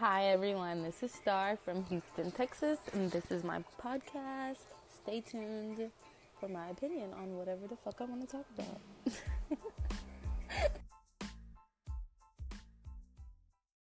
Hi everyone, this is Star from Houston, Texas, and this is my podcast. Stay tuned for my opinion on whatever the fuck I want to talk about.